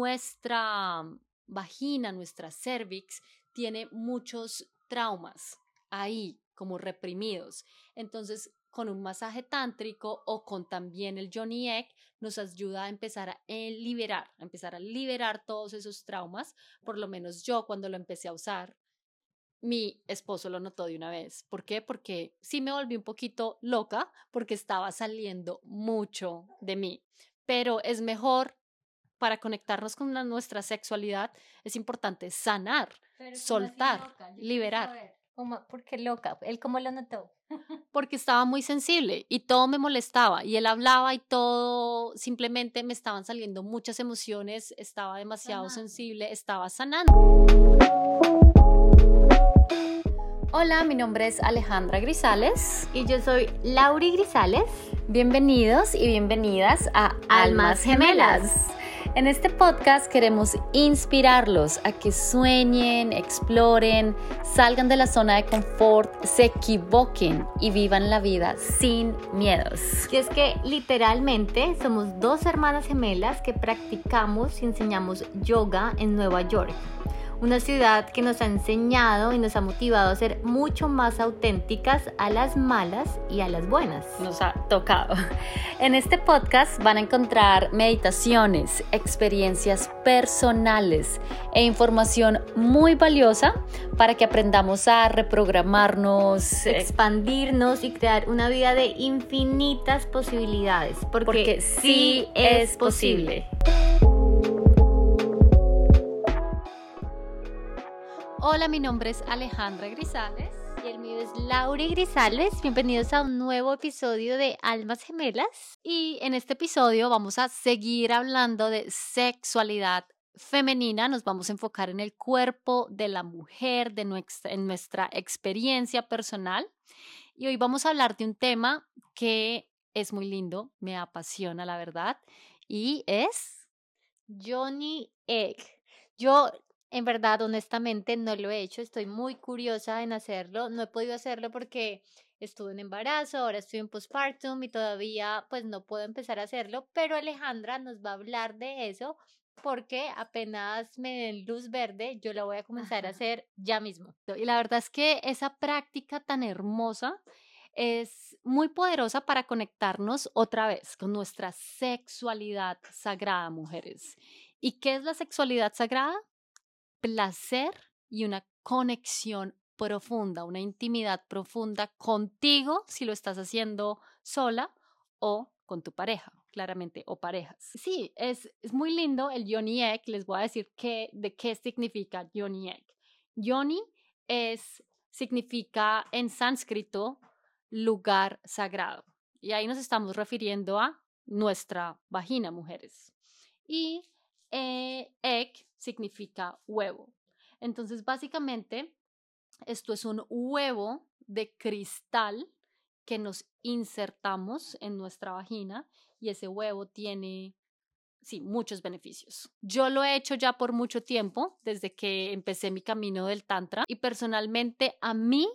nuestra vagina, nuestra cervix, tiene muchos traumas ahí como reprimidos. Entonces, con un masaje tántrico o con también el Johnny Egg nos ayuda a empezar a eh, liberar, a empezar a liberar todos esos traumas. Por lo menos yo cuando lo empecé a usar, mi esposo lo notó de una vez. ¿Por qué? Porque sí me volví un poquito loca porque estaba saliendo mucho de mí. Pero es mejor para conectarnos con nuestra sexualidad, es importante sanar, soltar, liberar. ¿Por qué loca? ¿Él cómo lo notó? Porque estaba muy sensible y todo me molestaba y él hablaba y todo simplemente me estaban saliendo muchas emociones, estaba demasiado sensible, estaba sanando. Hola, mi nombre es Alejandra Grisales y yo soy Lauri Grisales. Bienvenidos y bienvenidas a Almas Gemelas. En este podcast queremos inspirarlos a que sueñen, exploren, salgan de la zona de confort, se equivoquen y vivan la vida sin miedos. Y es que literalmente somos dos hermanas gemelas que practicamos y enseñamos yoga en Nueva York una ciudad que nos ha enseñado y nos ha motivado a ser mucho más auténticas a las malas y a las buenas. Nos ha tocado. En este podcast van a encontrar meditaciones, experiencias personales e información muy valiosa para que aprendamos a reprogramarnos, expandirnos y crear una vida de infinitas posibilidades. Porque, sí es posible. Hola, mi nombre es Alejandra Grisales. Y el mío es Laura Grisales. Bienvenidos a un nuevo episodio de Almas Gemelas. Y en este episodio vamos a seguir hablando de sexualidad femenina. Nos vamos a enfocar en el cuerpo de la mujer, de nuestra, en nuestra experiencia personal. Y hoy vamos a hablar de un tema que es muy lindo, me apasiona la verdad, y es Johnny Egg. Yo en verdad, honestamente, no lo he hecho. Estoy muy curiosa en hacerlo. No he podido hacerlo porque estuve en embarazo, ahora estoy en postpartum y todavía pues no puedo empezar a hacerlo, pero Alejandra nos va a hablar de eso porque apenas me den luz verde, yo lo voy a comenzar a hacer ya mismo. Y la verdad es que esa práctica tan hermosa es muy poderosa para conectarnos otra vez con nuestra sexualidad sagrada, mujeres. ¿Y qué es la sexualidad sagrada? Placer y una conexión profunda, una intimidad profunda contigo si lo estás haciendo sola o con tu pareja, claramente, o parejas. Sí, es, muy lindo el Yoni Egg. Les voy a decir qué, de qué significa Yoni Egg. Yoni es, significa en sánscrito lugar sagrado. Y ahí nos estamos refiriendo a nuestra vagina, mujeres. Y eh, egg significa huevo. Entonces, básicamente, esto es un huevo de cristal que nos insertamos en nuestra vagina y ese huevo tiene, sí, muchos beneficios. Yo lo he hecho ya por mucho tiempo, desde que empecé mi camino del Tantra y personalmente a mí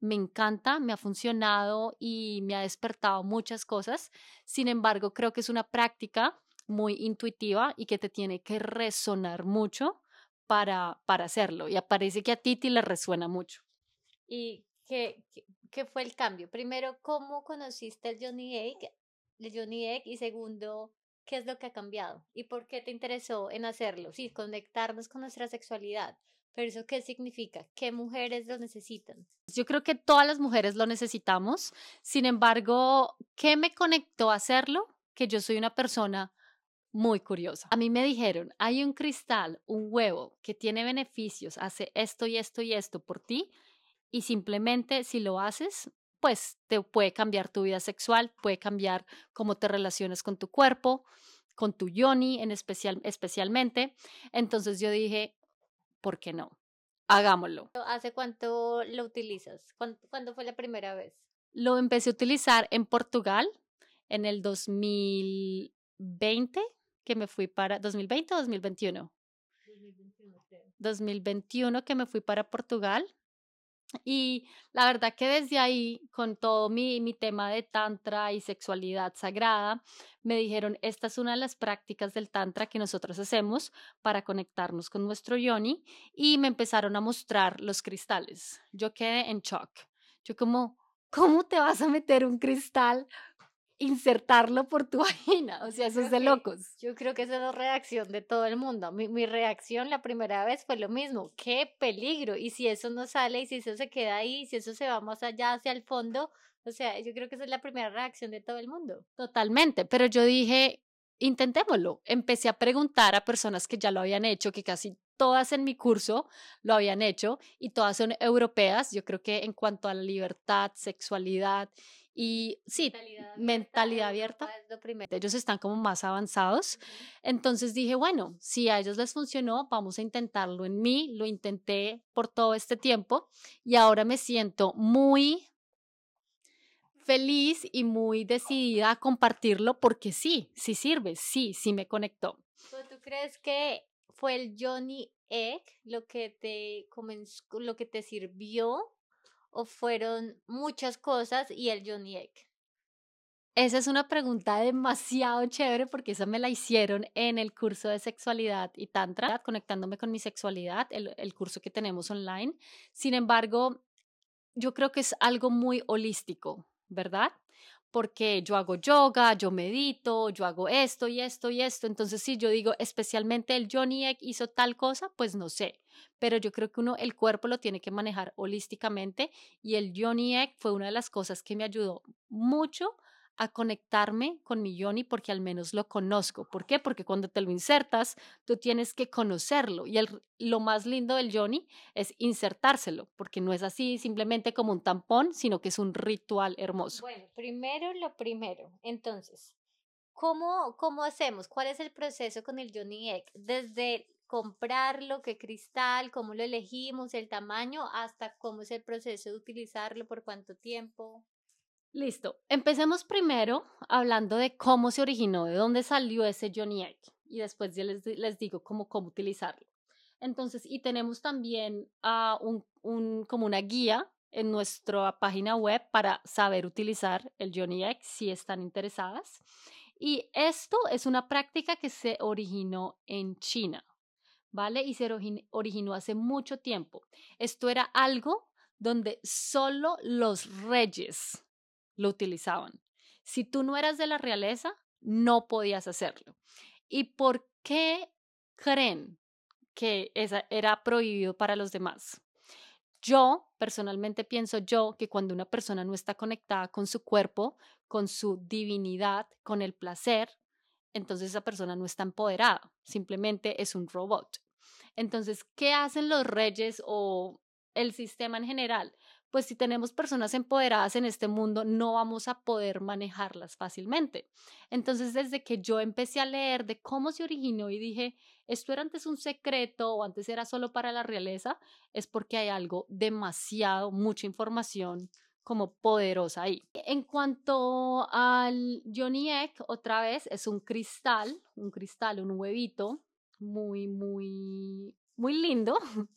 me encanta, me ha funcionado y me ha despertado muchas cosas. Sin embargo, creo que es una práctica muy intuitiva y que te tiene que resonar mucho para, para hacerlo. Y aparece que a Titi le resuena mucho. ¿Y qué, qué, fue el cambio? Primero, ¿cómo conociste el Johnny Egg? El Johnny Egg y segundo, ¿qué es lo que ha cambiado? ¿Y por qué te interesó en hacerlo? Sí, conectarnos con nuestra sexualidad. Pero eso qué significa? ¿Qué mujeres lo necesitan? Yo creo que todas las mujeres lo necesitamos. Sin embargo, ¿qué me conectó a hacerlo? Que yo soy una persona muy curiosa. A mí me dijeron, hay un cristal, un huevo que tiene beneficios, hace esto y esto y esto por ti y simplemente si lo haces, pues te puede cambiar tu vida sexual, puede cambiar cómo te relacionas con tu cuerpo, con tu yoni en especial, especialmente. Entonces yo dije, ¿por qué no? Hagámoslo. ¿Hace cuánto lo utilizas? ¿Cuándo, fue la primera vez? Lo empecé a utilizar en Portugal en el 2020 que me fui para 2020 o 2021. 2021, que me fui para Portugal Y la verdad que desde ahí, con todo mi, mi, tema de tantra y sexualidad sagrada, me dijeron, esta es una de las prácticas del tantra que nosotros hacemos para conectarnos con nuestro yoni y me empezaron a mostrar los cristales. Yo quedé en shock. Yo como, ¿cómo te vas a meter un cristal insertarlo por tu vagina. O sea, eso es de locos. Yo creo que esa es la reacción de todo el mundo. Mi, mi, reacción la primera vez fue lo mismo. ¡Qué peligro! Y si eso no sale y si eso se queda ahí, si eso se va más allá hacia el fondo, o sea, yo creo que esa es la primera reacción de todo el mundo. Totalmente. Pero yo dije, intentémoslo. Empecé a preguntar a personas que ya lo habían hecho, que casi todas en mi curso lo habían hecho y todas son europeas. Yo creo que en cuanto a la libertad, sexualidad y sí, mentalidad, abierta. Ellos están como más avanzados. Entonces dije, bueno, si a ellos les funcionó, vamos a intentarlo en mí. Lo intenté por todo este tiempo y ahora me siento muy feliz y muy decidida a compartirlo porque sí, sí sirve, sí, sí me conectó. ¿Tú crees que fue el Johnny Egg lo que te comenzó, lo que te sirvió o fueron muchas cosas y el Johnny Egg? Esa es una pregunta demasiado chévere porque esa me la hicieron en el curso de sexualidad y tantra, conectándome con mi sexualidad, el, el curso que tenemos online. Sin embargo, yo creo que es algo muy holístico, ¿verdad? Porque yo hago yoga, yo medito, yo hago esto y esto y esto. Entonces, si yo digo especialmente el Johnny Egg hizo tal cosa, pues no sé. Pero yo creo que uno, el cuerpo lo tiene que manejar holísticamente y el Johnny Egg fue una de las cosas que me ayudó mucho a conectarme con mi Yoni porque al menos lo conozco. ¿Por qué? Porque cuando te lo insertas, tú tienes que conocerlo. Y el, lo más lindo del Yoni es insertárselo, porque no es así simplemente como un tampón, sino que es un ritual hermoso. Bueno, primero lo primero. Entonces, ¿cómo, cómo hacemos? ¿Cuál es el proceso con el Johnny Egg? Desde comprarlo, qué cristal, cómo lo elegimos, el tamaño, hasta cómo es el proceso de utilizarlo, por cuánto tiempo. Listo. Empecemos primero hablando de cómo se originó, de dónde salió ese Johnny Egg. Y después ya les, les digo cómo, cómo utilizarlo. Entonces, y tenemos también como una guía en nuestra página web para saber utilizar el Johnny Egg si están interesadas. Y esto es una práctica que se originó en China, ¿vale? Y se originó hace mucho tiempo. Esto era algo donde solo los reyes lo utilizaban. Si tú no eras de la realeza, no podías hacerlo. ¿Y por qué creen que esa era prohibido para los demás? Yo personalmente pienso yo que cuando una persona no está conectada con su cuerpo, con su divinidad, con el placer, entonces esa persona no está empoderada, simplemente es un robot. Entonces, ¿qué hacen los reyes o el sistema en general? Pues si tenemos personas empoderadas en este mundo, no vamos a poder manejarlas fácilmente. Entonces, desde que yo empecé a leer de cómo se originó y dije, esto era antes un secreto o antes era solo para la realeza, es porque hay algo demasiado, mucha información como poderosa ahí. En cuanto al Johnny Egg, otra vez es un cristal, un cristal, un huevito muy, muy, muy lindo.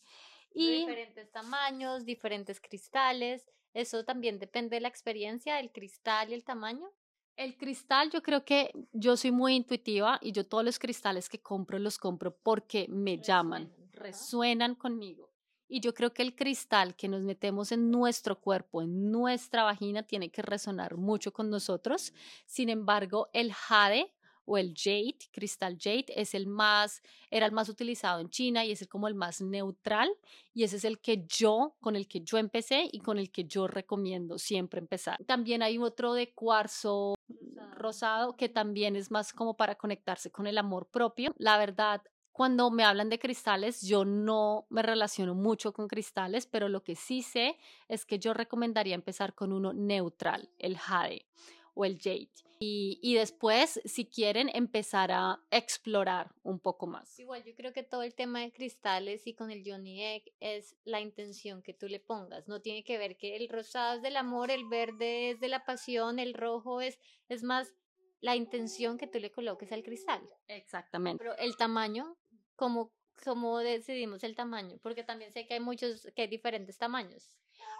Y diferentes tamaños, diferentes cristales. Eso también depende de la experiencia del cristal y el tamaño. El cristal, yo creo que yo soy muy intuitiva y yo todos los cristales que compro los compro porque me llaman, resuenan conmigo. Y yo creo que el cristal que nos metemos en nuestro cuerpo, en nuestra vagina, tiene que resonar mucho con nosotros. Sin embargo, el jade o el jade, cristal jade, es el más, era el más utilizado en China y es como el más neutral y ese es el que yo, con el que yo empecé y con el que yo recomiendo siempre empezar. También hay otro de cuarzo rosado que también es más como para conectarse con el amor propio. La verdad, cuando me hablan de cristales, yo no me relaciono mucho con cristales, pero lo que sí sé es que yo recomendaría empezar con uno neutral, el jade o el jade. Y, y, después, si quieren, empezar a explorar un poco más. Igual, yo creo que todo el tema de cristales y con el Johnny Egg es la intención que tú le pongas. No tiene que ver que el rosado es del amor, el verde es de la pasión, el rojo es, es más la intención que tú le coloques al cristal. Exactamente. Pero el tamaño, ¿cómo, cómo decidimos el tamaño? Porque también sé que hay muchos, que hay diferentes tamaños.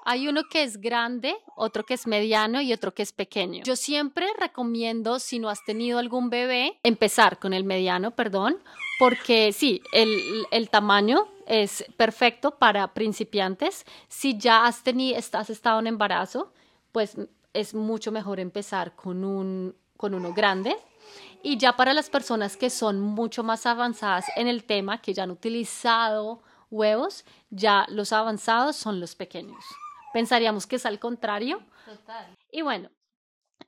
Hay uno que es grande, otro que es mediano y otro que es pequeño. Yo siempre recomiendo, si no has tenido algún bebé, empezar con el mediano, perdón, porque sí, el, el tamaño es perfecto para principiantes. Si ya has, tenido, has estado en embarazo, pues es mucho mejor empezar con, un, con uno grande. Y ya para las personas que son mucho más avanzadas en el tema, que ya han utilizado huevos, ya los avanzados son los pequeños. Pensaríamos que es al contrario. Total. Y bueno,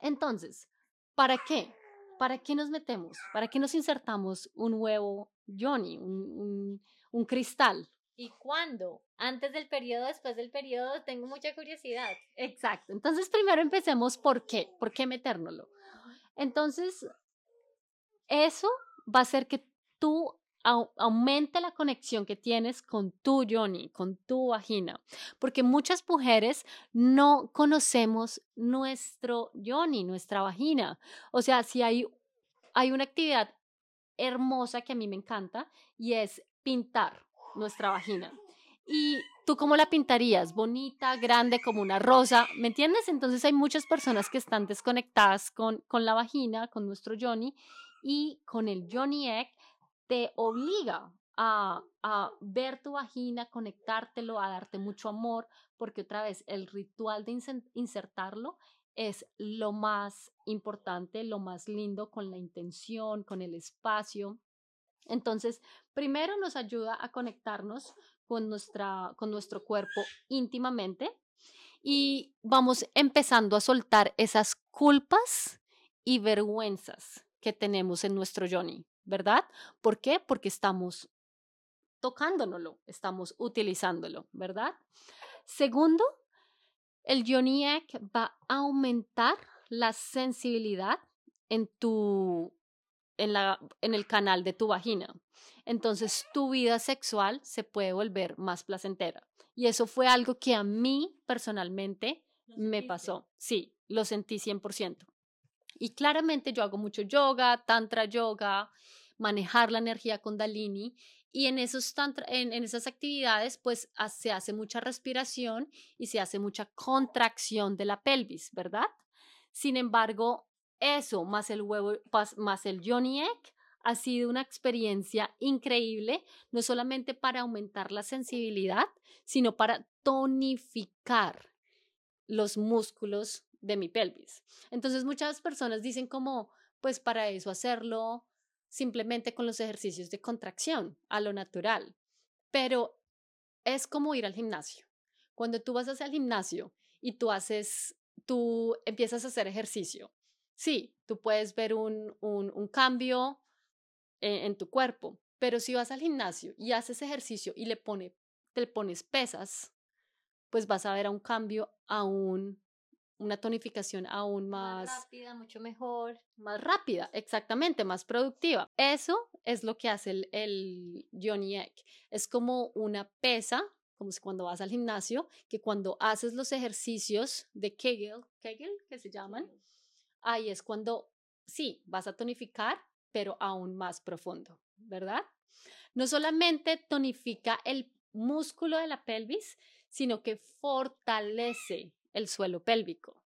entonces, ¿para qué? ¿Para qué nos metemos? ¿Para qué nos insertamos un huevo Johnny, un, un, cristal? ¿Y cuándo? ¿Antes del periodo, después del periodo? Tengo mucha curiosidad. Exacto. Entonces, primero empecemos por qué. ¿Por qué metérnoslo? Entonces, eso va a hacer que tú aumente la conexión que tienes con tu Johnny, con tu vagina, porque muchas mujeres no conocemos nuestro Johnny, nuestra vagina. O sea, si hay, hay una actividad hermosa que a mí me encanta y es pintar nuestra vagina. ¿Y tú cómo la pintarías? Bonita, grande, como una rosa, ¿me entiendes? Entonces hay muchas personas que están desconectadas con, con la vagina, con nuestro Johnny y con el Johnny Egg te obliga a, a, ver tu vagina, conectártelo, a darte mucho amor, porque otra vez el ritual de insertarlo es lo más importante, lo más lindo con la intención, con el espacio. Entonces, primero nos ayuda a conectarnos con, nuestra, con nuestro cuerpo íntimamente y vamos empezando a soltar esas culpas y vergüenzas que tenemos en nuestro Johnny. ¿Verdad? ¿Por qué? Porque estamos tocándonoslo, estamos utilizándolo, ¿verdad? Segundo, el Egg va a aumentar la sensibilidad en tu en, la, en el canal de tu vagina. Entonces tu vida sexual se puede volver más placentera. Y eso fue algo que a mí personalmente me pasó. Sí, lo sentí 100%. Y claramente yo hago mucho yoga, tantra yoga, manejar la energía con Dalini y en, esos en, en, esas actividades pues se hace mucha respiración y se hace mucha contracción de la pelvis, ¿verdad? Sin embargo, eso más el huevo, más el Johnny Egg ha sido una experiencia increíble, no solamente para aumentar la sensibilidad, sino para tonificar los músculos de mi pelvis. Entonces muchas personas dicen como, pues para eso hacerlo simplemente con los ejercicios de contracción a lo natural. Pero es como ir al gimnasio. Cuando tú vas hacia el gimnasio y tú haces, tú empiezas a hacer ejercicio, sí, tú puedes ver un, un, cambio en, en, tu cuerpo, pero si vas al gimnasio y haces ejercicio y le pone, te pones pesas, pues vas a ver un cambio aún una tonificación aún más, más rápida, mucho mejor. Más rápida, exactamente, más productiva. Eso es lo que hace el, el Johnny Egg. Es como una pesa, como si cuando vas al gimnasio, que cuando haces los ejercicios de Kegel, Kegel, que se llaman, ahí es cuando, sí, vas a tonificar, pero aún más profundo, ¿verdad? No solamente tonifica el músculo de la pelvis, sino que fortalece el suelo pélvico.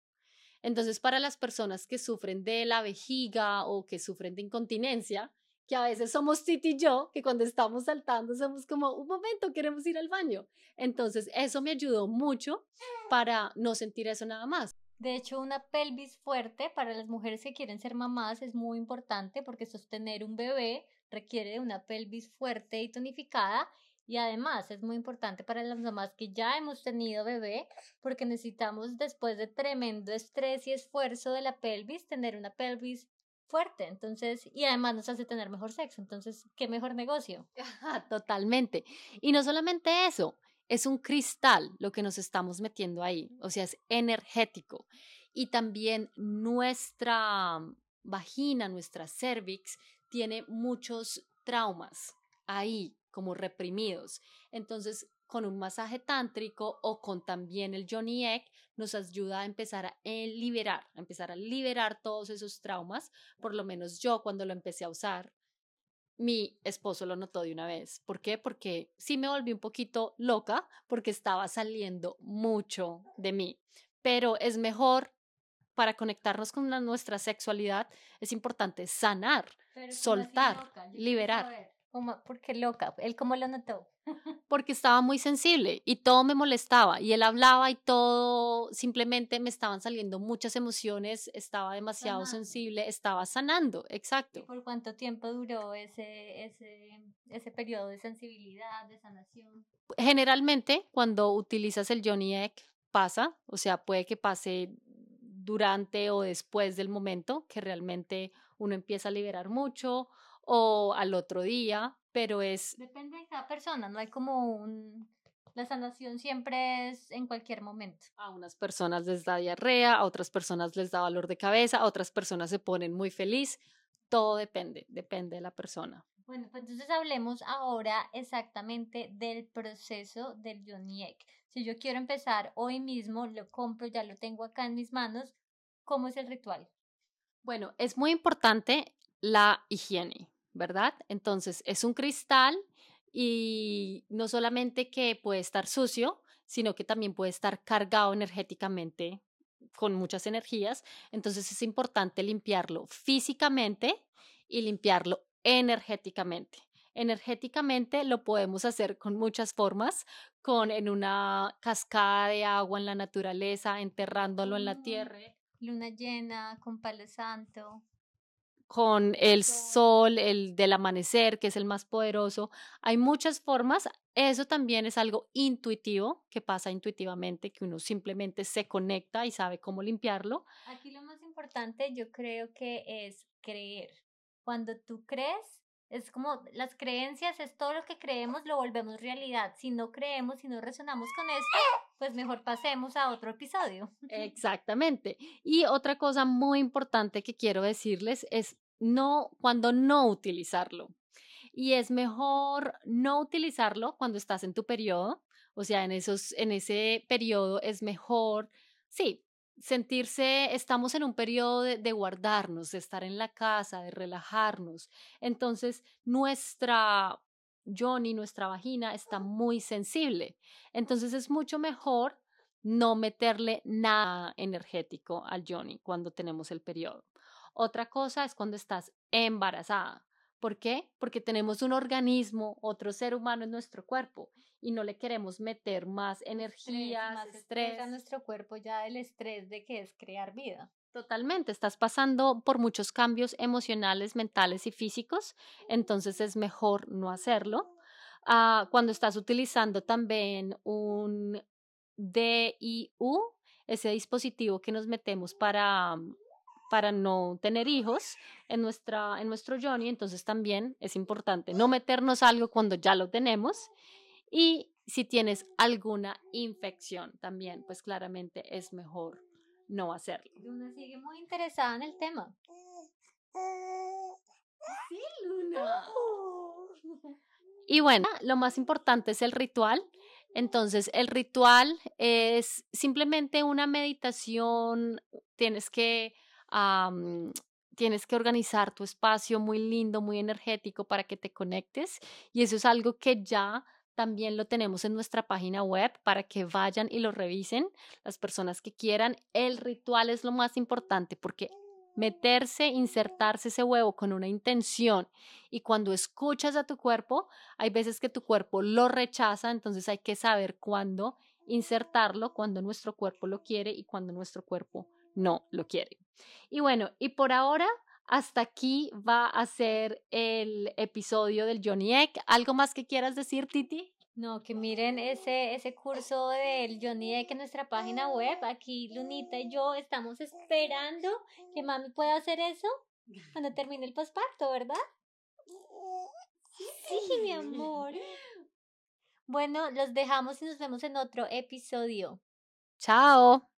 Entonces, para las personas que sufren de la vejiga o que sufren de incontinencia, que a veces somos Titi y yo, que cuando estamos saltando somos como, un momento, queremos ir al baño. Entonces, eso me ayudó mucho para no sentir eso nada más. De hecho, una pelvis fuerte para las mujeres que quieren ser mamás es muy importante porque sostener un bebé requiere de una pelvis fuerte y tonificada y además es muy importante para las mamás que ya hemos tenido bebé porque necesitamos después de tremendo estrés y esfuerzo de la pelvis tener una pelvis fuerte, entonces, y además nos hace tener mejor sexo, entonces, ¿qué mejor negocio? Totalmente. Y no solamente eso, es un cristal lo que nos estamos metiendo ahí, o sea, es energético. Y también nuestra vagina, nuestra cervix, tiene muchos traumas ahí como reprimidos. Entonces, con un masaje tántrico o con también el Johnny Egg, nos ayuda a empezar a eh, liberar, a empezar a liberar todos esos traumas. Por lo menos yo cuando lo empecé a usar, mi esposo lo notó de una vez. ¿Por qué? Porque sí me volví un poquito loca porque estaba saliendo mucho de mí. Pero es mejor para conectarnos con nuestra sexualidad, es importante sanar, soltar, liberar. ¿Por qué loca? ¿Él cómo lo notó? Porque estaba muy sensible y todo me molestaba y él hablaba y todo simplemente me estaban saliendo muchas emociones, estaba demasiado sensible, estaba sanando, exacto. ¿Y por cuánto tiempo duró ese, ese, ese periodo de sensibilidad, de sanación? Generalmente cuando utilizas el Johnny Egg pasa, o sea, puede que pase durante o después del momento que realmente uno empieza a liberar mucho o al otro día, pero es... Depende de cada persona, no hay como un... La sanación siempre es en cualquier momento. A unas personas les da diarrea, a otras personas les da dolor de cabeza, a otras personas se ponen muy feliz. Todo depende, depende de la persona. Bueno, pues entonces hablemos ahora exactamente del proceso del Egg. Si yo quiero empezar hoy mismo, lo compro, ya lo tengo acá en mis manos, ¿cómo es el ritual? Bueno, es muy importante la higiene. ¿Verdad? Entonces es un cristal y no solamente que puede estar sucio, sino que también puede estar cargado energéticamente con muchas energías. Entonces es importante limpiarlo físicamente y limpiarlo energéticamente. Energéticamente lo podemos hacer con muchas formas, con en una cascada de agua en la naturaleza, enterrándolo en la mm, tierra. Luna llena, con palo santo con el sol, el del amanecer, que es el más poderoso. Hay muchas formas. Eso también es algo intuitivo, que pasa intuitivamente, que uno simplemente se conecta y sabe cómo limpiarlo. Aquí lo más importante yo creo que es creer. Cuando tú crees, es como las creencias, es todo lo que creemos, lo volvemos realidad. Si no creemos, si no resonamos con esto, pues mejor pasemos a otro episodio. Exactamente. Y otra cosa muy importante que quiero decirles es no, cuando no utilizarlo. Y es mejor no utilizarlo cuando estás en tu periodo, o sea, en, esos, en ese periodo es mejor, sí, sentirse, estamos en un periodo de, de, guardarnos, de estar en la casa, de relajarnos. Entonces, nuestra Johnny, nuestra vagina está muy sensible. Entonces, es mucho mejor no meterle nada energético al Johnny cuando tenemos el periodo. Otra cosa es cuando estás embarazada. ¿Por qué? Porque tenemos un organismo, otro ser humano en nuestro cuerpo y no le queremos meter más energía, más estrés, a nuestro cuerpo ya el estrés de que es crear vida. Totalmente, estás pasando por muchos cambios emocionales, mentales y físicos, entonces es mejor no hacerlo. Ah, cuando estás utilizando también un DIU, ese dispositivo que nos metemos para para no tener hijos en, nuestra, en nuestro Johnny, entonces también es importante no meternos algo cuando ya lo tenemos y si tienes alguna infección también, pues claramente es mejor no hacerlo. Luna sigue muy interesada en el tema. Sí, Luna. Y bueno, lo más importante es el ritual. Entonces, el ritual es simplemente una meditación, tienes que tienes que organizar tu espacio muy lindo, muy energético para que te conectes y eso es algo que ya también lo tenemos en nuestra página web para que vayan y lo revisen las personas que quieran. El ritual es lo más importante porque meterse, insertarse ese huevo con una intención y cuando escuchas a tu cuerpo, hay veces que tu cuerpo lo rechaza, entonces hay que saber cuándo insertarlo, cuando nuestro cuerpo lo quiere y cuando nuestro cuerpo no lo quiere. Y bueno, y por ahora hasta aquí va a ser el episodio del Johnny Egg. ¿Algo más que quieras decir, Titi? No, que miren ese, ese curso del Johnny Egg en nuestra página web. Aquí Lunita y yo estamos esperando que mami pueda hacer eso cuando termine el posparto, ¿verdad? Sí, mi amor. Bueno, los dejamos y nos vemos en otro episodio. Chao.